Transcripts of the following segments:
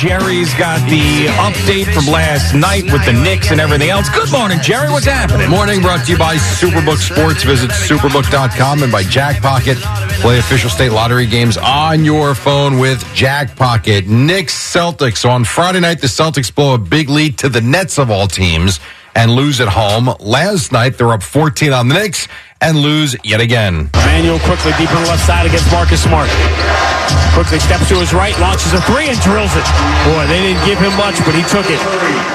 Jerry's got the update from last night with the Knicks and everything else. Good morning, Jerry. What's happening? Morning brought to you by Superbook Sports. Visit superbook.com and by Jackpocket. Play official state lottery games on your phone with Jackpocket. Knicks Celtics. On Friday night, the Celtics blow a big lead to the Nets of all teams and lose at home. Last night, they're up 14 on the Knicks and lose yet again. Manuel Quickley deep on the left side against Marcus Smart. Quickly steps to his right, launches a three, and drills it. Boy, they didn't give him much, but he took it.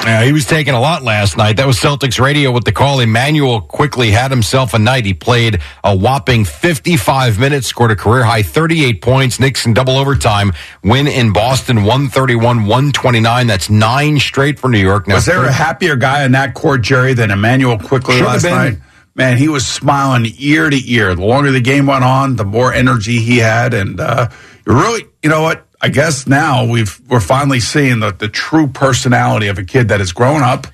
Yeah, he was taking a lot last night. That was Celtics radio with the call. Emmanuel Quickley had himself a night. He played a whopping 55 minutes, scored a career high 38 points. Knicks in double overtime win in Boston 131 129. That's nine straight for New York. Now, was there a happier guy in that court, Jerry, than Emmanuel Quickley last night? Man, he was smiling ear to ear. The longer the game went on, the more energy he had, and uh, really, you know what? I guess now we've we're finally seeing the, the true personality of a kid that has grown up.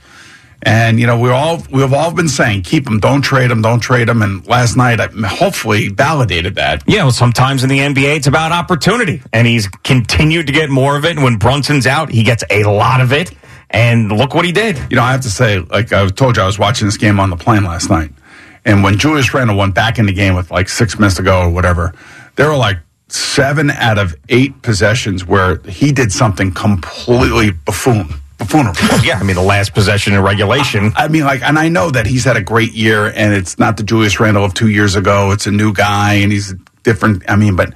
And you know we all we've all been saying keep him, don't trade him, don't trade him. And last night, I hopefully validated that. Yeah, well, sometimes in the NBA, it's about opportunity, and he's continued to get more of it. And when Brunson's out, he gets a lot of it. And look what he did. You know, I have to say, like I told you, I was watching this game on the plane last night, and when Julius Randle went back in the game with like six minutes to go or whatever, there were like seven out of eight possessions where he did something completely buffoon. Buffoonery. yeah, I mean the last possession in regulation. I, I, mean, like, and I know that he's had a great year, and it's not the Julius Randle of two years ago. It's a new guy, and he's different. I mean, but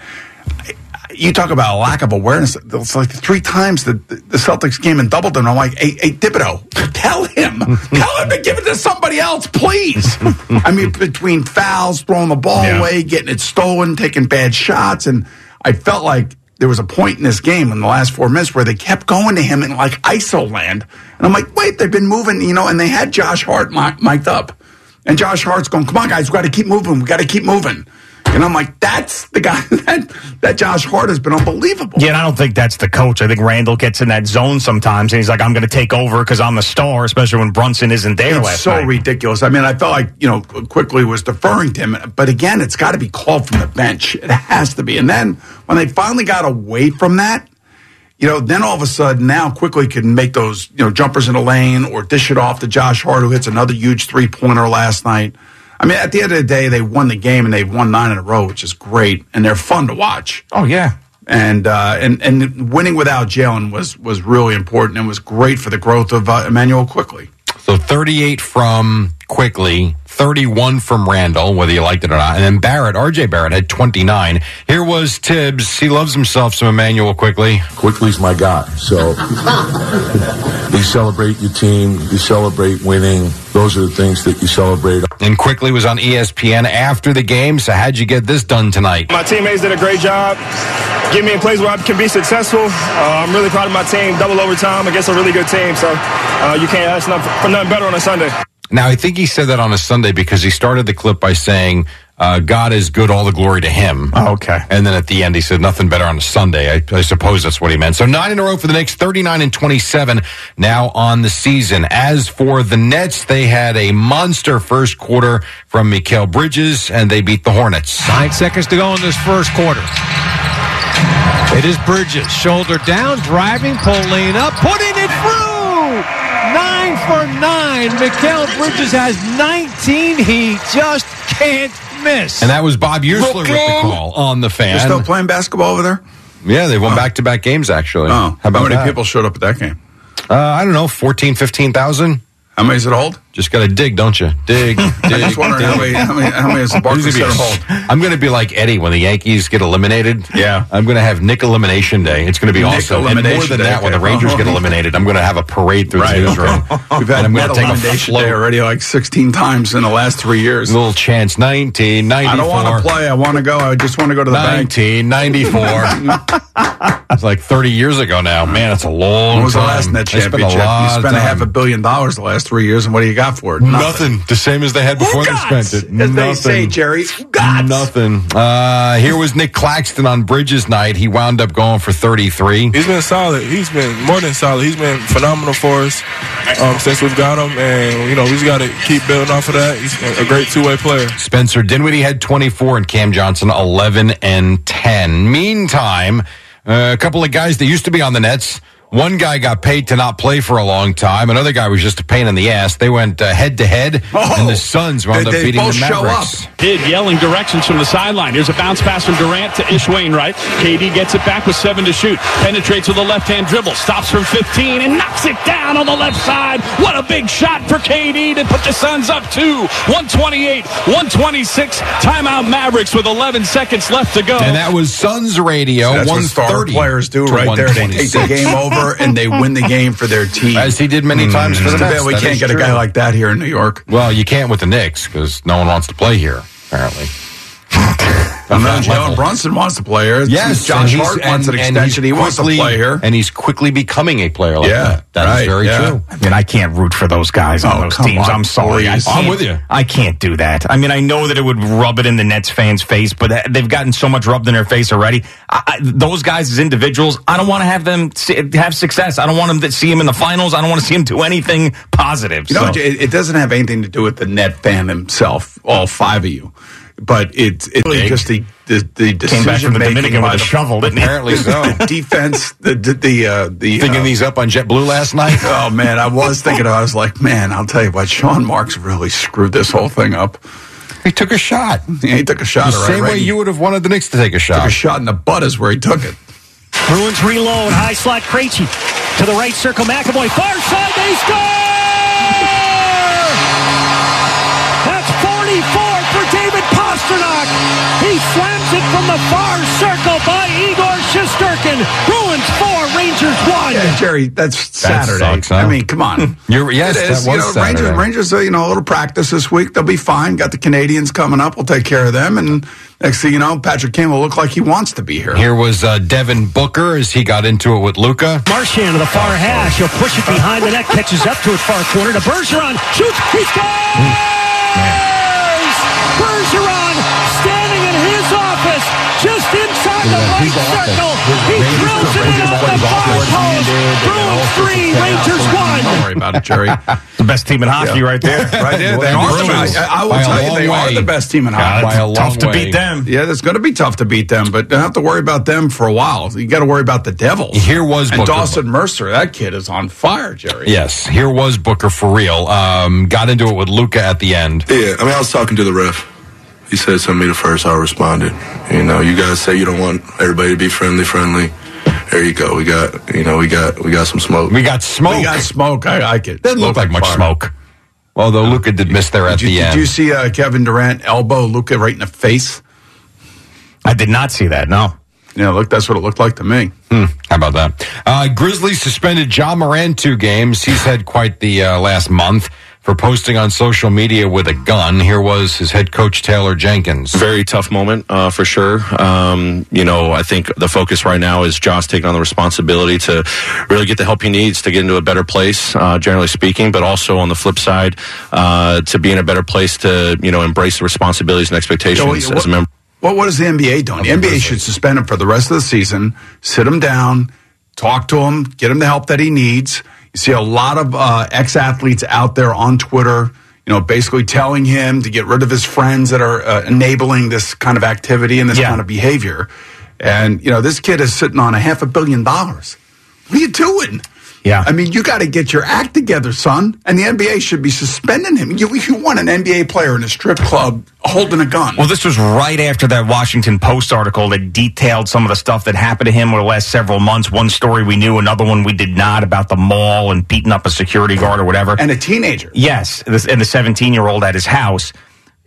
you talk about a lack of awareness. It's like three times the, the Celtics game and doubled them. I'm like, hey, hey Thibodeau, tell him, tell him to give it to somebody else, please. I mean, between fouls, throwing the ball yeah. away, getting it stolen, taking bad shots, and I felt like there was a point in this game in the last four minutes where they kept going to him in like ISO land, and I'm like, wait, they've been moving, you know, and they had Josh Hart mic'd up, and Josh Hart's going, come on, guys, we got to keep moving, we got to keep moving. And I'm like, that's the guy that, that Josh Hart has been unbelievable. Yeah, and I don't think that's the coach. I think Randle gets in that zone sometimes, and he's like, I'm going to take over because I'm the star, especially when Brunson isn't there it's last so night. ridiculous. I mean, I felt like, you know, Quickley was deferring to him. But again, it's got to be called from the bench. It has to be. And then when they finally got away from that, you know, then all of a sudden now Quickley can make those, you know, jumpers in the lane or dish it off to Josh Hart, who hits another huge three pointer last night. I mean, at the end of the day, they won the game and they've won nine in a row, which is great, and they're fun to watch. Oh yeah, and uh, and and winning without Jalen was was really important and was great for the growth of uh, Emmanuel Quickley. So 38 from Quickley, 31 from Randle, whether you liked it or not. And then Barrett, RJ Barrett had 29. Here was Thibs. He loves himself some Emmanuel Quickley. Quickley's my guy. So you celebrate your team, you celebrate winning. Those are the things that you celebrate. And Quickley was on ESPN after the game. So how'd you get this done tonight? My teammates did a great job. Get me in places where I can be successful. Uh, I'm really proud of my team. Double overtime against a really good team. So uh, you can't ask for nothing better on a Sunday. Now, I think he said that on a Sunday because he started the clip by saying, uh, God is good, all the glory to him. Oh, okay. And then at the end, he said, nothing better on a Sunday. I, I, suppose that's what he meant. So nine in a row for the Knicks, 39 and 27 now on the season. As for the Nets, they had a monster first quarter from Mikal Bridges, and they beat the Hornets. Nine seconds to go in this first quarter. It is Bridges, shoulder down, driving, pull lane up, putting it through! Nine for nine. Mikal Bridges has 19. He just can't miss. And that was Bob Usler with the call on the fan. They're still playing basketball over there? yeah, they won back-to-back games, actually. Oh, How how many that? people showed up at that game? Uh, I don't know, 14, 15,000? How many does it hold? Just got to dig, don't you? Dig, dig. I just wondering how many, how many, how many does the Barclays Center gonna hold? be- I'm going to be like Eddie when the Yankees get eliminated. Yeah. I'm going to have Nick Elimination Day. It's going to be Nick awesome. And more than Day, that, when the okay. Rangers get eliminated, I'm going to have a parade through Right, the newsroom. We've had I'm gonna take a Elimination float. Day already like 16 times in the last three years. Little chance, 1994. I don't want to play. I want to go. I just want to go to the bank. 1994. it's like 30 years ago now. Man, it's a long When was the time. last net a championship? You spent a half a billion dollars the last three years, and what do you got for it? Nothing. The same as they had before they spent it. As they Nothing. say, Jerry. Gots. Nothing. Uh, here was Nic Claxton on Bridges night. He wound up going for 33. He's been solid. He's been more than solid. He's been phenomenal for us um, since we've got him, and you know we just got to keep building off of that. He's a great two-way player. Spencer Dinwiddie had 24 and Cam Johnson 11 and 10. Meantime, uh, a couple of guys that used to be on the Nets. One guy got paid to not play for a long time. Another guy was just a pain in the ass. They went uh, head to head, and the Suns wound They- up they beating the both show Mavericks. Kidd yelling directions from the sideline. Here's a bounce pass from Durant to Ish Wainwright. KD gets it back with seven to shoot. Penetrates with a left hand dribble. Stops from 15 and knocks it down on the left side. What a big shot for KD to put the Suns up two. 128, 126. Timeout Mavericks with 11 seconds left to go. And that was Suns radio. That's what star players do right there. They take the game over and they win the game for their team. As he did many mm. times for the It's too Nets. bad we That can't get a guy like that here in New York. Well, you can't with the Knicks because no one wants to play here, apparently. And that then level. Jalen Brunson wants to play here. Yes, Josh and Hart wants an and- and extension. He wants to quickly- play here. and he's quickly becoming a player like Yeah, that. That is right, very yeah. true. I mean, I can't root for those guys on Oh, those teams. on, I'm sorry. I I'm with you. I can't do that. I mean, I know that it would rub it in the Nets fans' face, but they've gotten so much rubbed in their face already. I, I, those guys as individuals, I don't want to have them see, have success. I don't want them to see him in the finals. I don't want to see him do anything positive. You know, it, it doesn't have anything to do with the net fan himself, all five of you. But it's it's really just the the, the Came back decision from the making Dominican with a the- shovel, didn't? Apparently so. the defense, the the the, uh, the Thinking uh, these up on JetBlue last night. Oh man, I was thinking. I was like, man, I'll tell you what, Sean Marks really screwed this whole thing up. he took a shot. Yeah, he took a shot. The all right, same right? way you would have wanted the Knicks to take a took shot. a shot in the butt is where he took it. Bruins reload. High slot Krejci. To the right circle. McAvoy. Far side. They score! The far circle by Igor Shesterkin. Bruins 4, Rangers 1. Yeah, Jerry, that's Saturday. sucks, huh? I mean, come on. You're- yes, It is. that was you know, Saturday. Rangers, Rangers, uh, you know, a little practice this week. They'll be fine. Got the Canadiens coming up. We'll take care of them. And next thing you know, Patrick Kane will look like he wants to be here. Here was uh, Devin Booker as he got into it with Luka. Marchand to the far hash. He'll push it behind the net. Catches up to it far corner to Bergeron. Shoots. He scores! Bergeron inside the right circle. He drills it in off the far post. Bruins three, Rangers one. Don't worry about it, Jerry. the best team in hockey right there. right there. They are the best. I, I will tell you, they are the best team in hockey. by a it's tough to beat them. Yeah, it's going to be tough to beat them, but don't have to worry about them for a while. You got to worry about the Devils. Here was and Booker. Dawson Mercer. That kid is on fire, Jerry. Yes, here was Booker for real. Um, got into it with Luka at the end. Yeah, I mean, I was talking to the ref. He said something to me the first. I responded. You know, you guys say you don't want everybody to be friendly, friendly. There you go. We got, you know, we got, we got some smoke. We got smoke. We got smoke. I like it. Didn't look like much fire. smoke. Although Luka did miss there at Did you, the end. did you see uh, Kevin Durant elbow Luka right in the face? I did not see that. No. Yeah, look, that's what it looked like to me. Hmm, how about that? Uh, Grizzlies suspended Ja Morant two games. He's had quite the uh, last month for posting on social media with a gun. Here was his head coach Taylor Jenkins. Very tough moment uh, for sure. Um, you know, I think the focus right now is Josh taking on the responsibility to really get the help he needs to get into a better place, uh, generally speaking, but also on the flip side, uh, to be in a better place to you know embrace the responsibilities and expectations Joey, as a member. What what is the NBA doing? The NBA should suspend him for the rest of the season. Sit him down, talk to him, get him the help that he needs. You see a lot of uh, ex athletes out there on Twitter, you know, basically telling him to get rid of his friends that are uh, enabling this kind of activity and this Yeah. kind of behavior. And you know, this kid is sitting on a half a billion dollars. What are you doing? Yeah. I mean, you got to get your act together, son. And the NBA should be suspending him. You, you want an NBA player in a strip club holding a gun. Well, this was right after that Washington Post article that detailed some of the stuff that happened to him over the last several months. One story we knew, another one we did not about the mall and beating up a security guard or whatever. And a teenager. Yes, and the 17 year old at his house.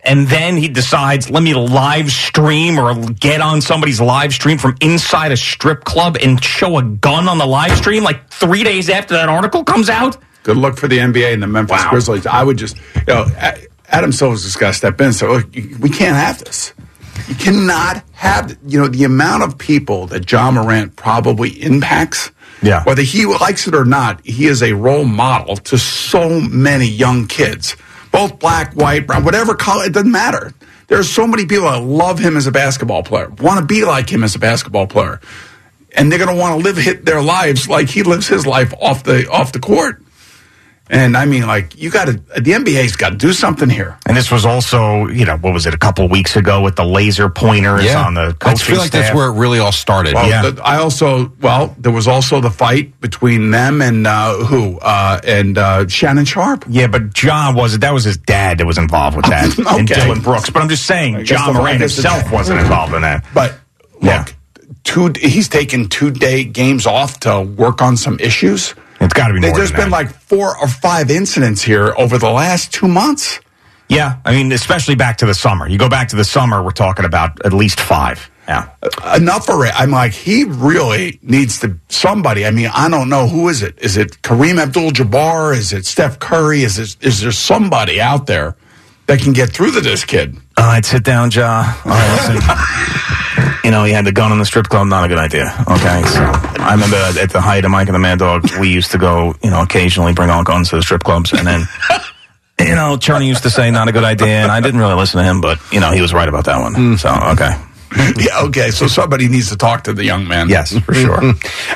And then he decides, let me live stream or get on somebody's live stream from inside a strip club and show a gun on the live stream like three days after that article comes out. Good luck for the NBA and the Memphis Grizzlies. I would just, you know, Adam Silver's just got to step in. and say, we can't have this. You cannot have, you know, the amount of people that Ja Morant probably impacts. Yeah. Whether he likes it or not, he is a role model to so many young kids, both black, white, brown, whatever color, it doesn't matter. There are so many people that love him as a basketball player, want to be like him as a basketball player. And they're going to want to live hit their lives like he lives his life off the off the court. And I mean, like, you got to, the NBA's got to do something here. And this was also, you know, what was it, a couple weeks ago with the laser pointers on the coaches? I feel like that's where it really all started. Well, the- I also, well, there was also the fight between them and uh, who? Uh, and uh, Shannon Sharpe. Yeah, but John wasn't, that was his dad that was involved with that, okay. and Dillon Brooks. But I'm just saying, John the- Morant himself wasn't involved in that. But Yeah. look, two, he's taken two day games off to work on some issues. It's got to be. There's been that. like four or five incidents here over the last two months. yeah, I mean, especially back to the summer. You go back to the summer, we're talking about at least five. Yeah, uh, enough for it. I'm like, he really needs to somebody. I mean, I don't know who is it. Is it Kareem Abdul-Jabbar? Is it Steph Curry? Is it, is there somebody out there that can get through to this kid? All right, sit down, Ja. All right, listen. you know, he had the gun in the strip club. Not a good idea. Okay, so I remember at the height of Mike and the Mad Dog, we used to go, you know, occasionally bring all guns to the strip clubs, and then. You know, Charlie used to say not a good idea, and I didn't really listen to him, but you know, he was right about that one. Hmm. So okay, yeah, okay. So somebody needs to talk to the young man. yes, for sure.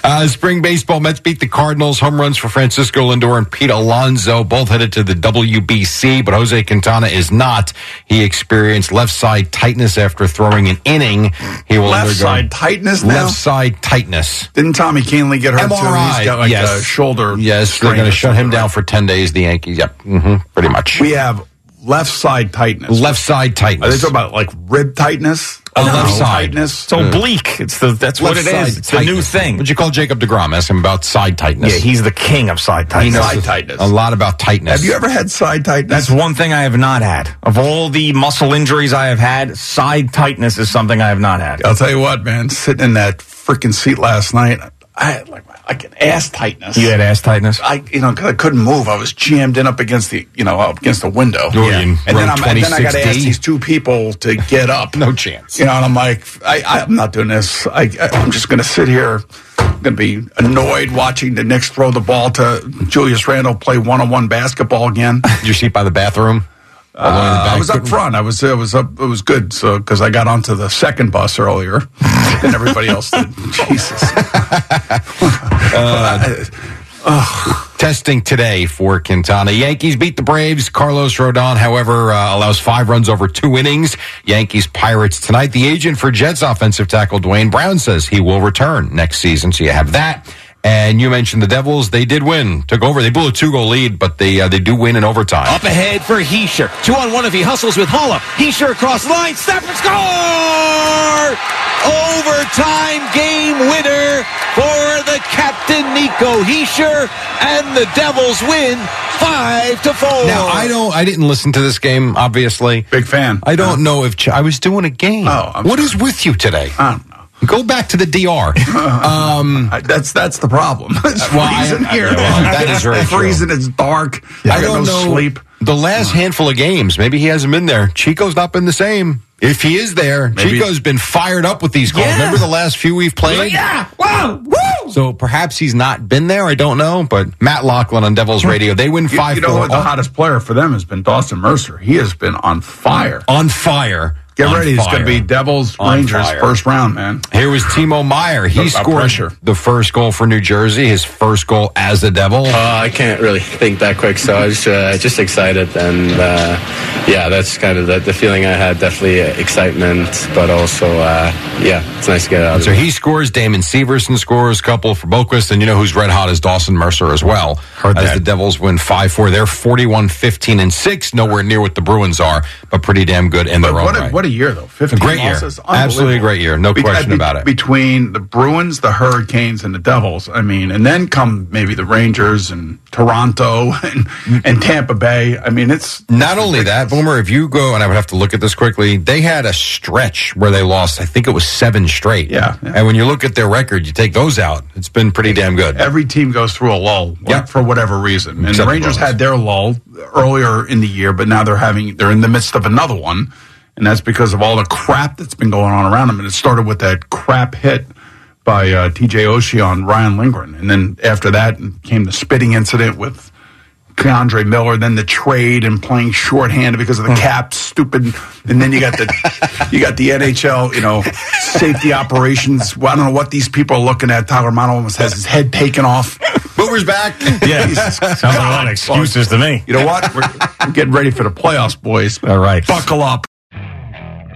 Uh, spring baseball, Mets beat the Cardinals. Home runs for Francisco Lindor and Pete Alonso, both headed to the WBC, but Jose Quintana is not. He experienced left side tightness after throwing an inning. He will Left undergo side tightness now? Left side tightness. Didn't Tommy Kahnle get hurt too? MRI. He's got like yes. a shoulder. Yes, they're going to shut him something, down right? for 10 days, the Yankees. Yep, hmm pretty much. We have left side tightness. left side tightness. Are they talking about like rib tightness? Oh, left side. tightness. It's oblique. It's the that's what it Left is. side It's the new thing. What'd you call Jacob DeGrom? Ask him about side tightness. Yeah, he's the king of side he tightness. knows Side tightness. a lot about tightness. Have you ever had side tightness? That's one thing I have not had. Of all the muscle injuries I have had, side tightness is something I have not had. I'll tell you what, man. Sitting in that freaking seat last night, I had like like an ass tightness. You had ass tightness? I you know 'cause I couldn't move. I was jammed in up against the you know up against the window. Yeah. And then I'm and then I got to ask these two people to get up. No chance. You know, and I'm like, I, I'm not doing this. I, I I'm just going to sit here. I'm going to be annoyed watching the Knicks throw the ball to Julius Randle play one on one basketball again. Did you seat by the bathroom? All the way in the Uh. I was up front. I was it was up. It was good. So because I got onto the second bus earlier than everybody else did. Jesus. Testing today for Quintana. Yankees beat the Braves. Carlos Rodon, however, uh, allows five runs over two innings. Yankees Pirates tonight. The agent for Jets offensive tackle Duane Brown says he will return next season. So you have that. And you mentioned the Devils. They did win. Took over. They blew a two goal lead, but they uh, they do win in overtime. Up ahead for Hischier. Two on one if he hustles with Haula. Hischier across the line. Stafford score! Overtime game winner for the captain Nico Hischier, and the Devils win five to four. Now I don't. I didn't listen to this game. Obviously, Big fan. I don't know if Ch- I was doing a game. Oh, I'm what is with you today? I don't know. Go back to the DR. um, That's that's the problem. It's Well, I- freezing I- here. well, that is very It's freezing. It's dark. I I got don't no know. sleep. The last handful of games, maybe he hasn't been there. Chico's not been the same. If he is there, Maybe- Chico's been fired up with these calls. Yeah. Remember the last few we've played? Yeah! Wow! Woo! So perhaps he's not been there. I don't know. But Matt Loughlin on Devils Radio, they win five you know four. what? The hottest player for them has been Dawson Mercer. He has been on fire. on fire. Get on ready. It's going to be Devils On Rangers fire. first round, man. Here was Timo Meier. He About scored pressure. the first goal for New Jersey, his first goal as a Devil. Uh, I can't really think that quick, so I was uh, just excited, and uh, yeah, that's kind of the, the feeling I had. Definitely uh, excitement, but also, uh, yeah, it's nice to get out. So of it. he scores. Damon Severson scores. Couple for Boqvist. And you know who's red hot is Dawson Mercer as well. Heard as that. the Devils win 5 4. They're 41 15 and 6. Nowhere near what the Bruins are, but pretty damn good in their But own what a, right. what a year, though. 15 A great year. losses. Absolutely a great year. No question be- about it. Between the Bruins, the Hurricanes, and the Devils. I mean, and then come maybe the Rangers and Toronto and, and Tampa Bay. I mean, it's Not only that, Boomer, if you go, and I would have to look at this quickly, they had a stretch where they lost, I think it was seven straight. Yeah, yeah. And when you look at their record, you take those out, it's been pretty damn good. every team goes through a lull Yep. for whatever reason. And Except the the Rangers Bruins. had their lull earlier in the year, but now they're having they're in the midst of another one, and that's because of all the crap that's been going on around them. And it started with that crap hit by uh, T.J. Oshie on Ryan Lindgren, and then after that came the spitting incident with. K'Andre Miller, then the trade and playing shorthanded because of the cap, stupid, and then you got the you got the NHL, you know, safety operations. Well, I don't know what these people are looking at. Tyler Mono almost has his head taken off. Boomer's back. Yeah, Jesus sounds like a lot of excuses to me. You know what? We're, we're getting ready for the playoffs, boys. All right. Buckle up.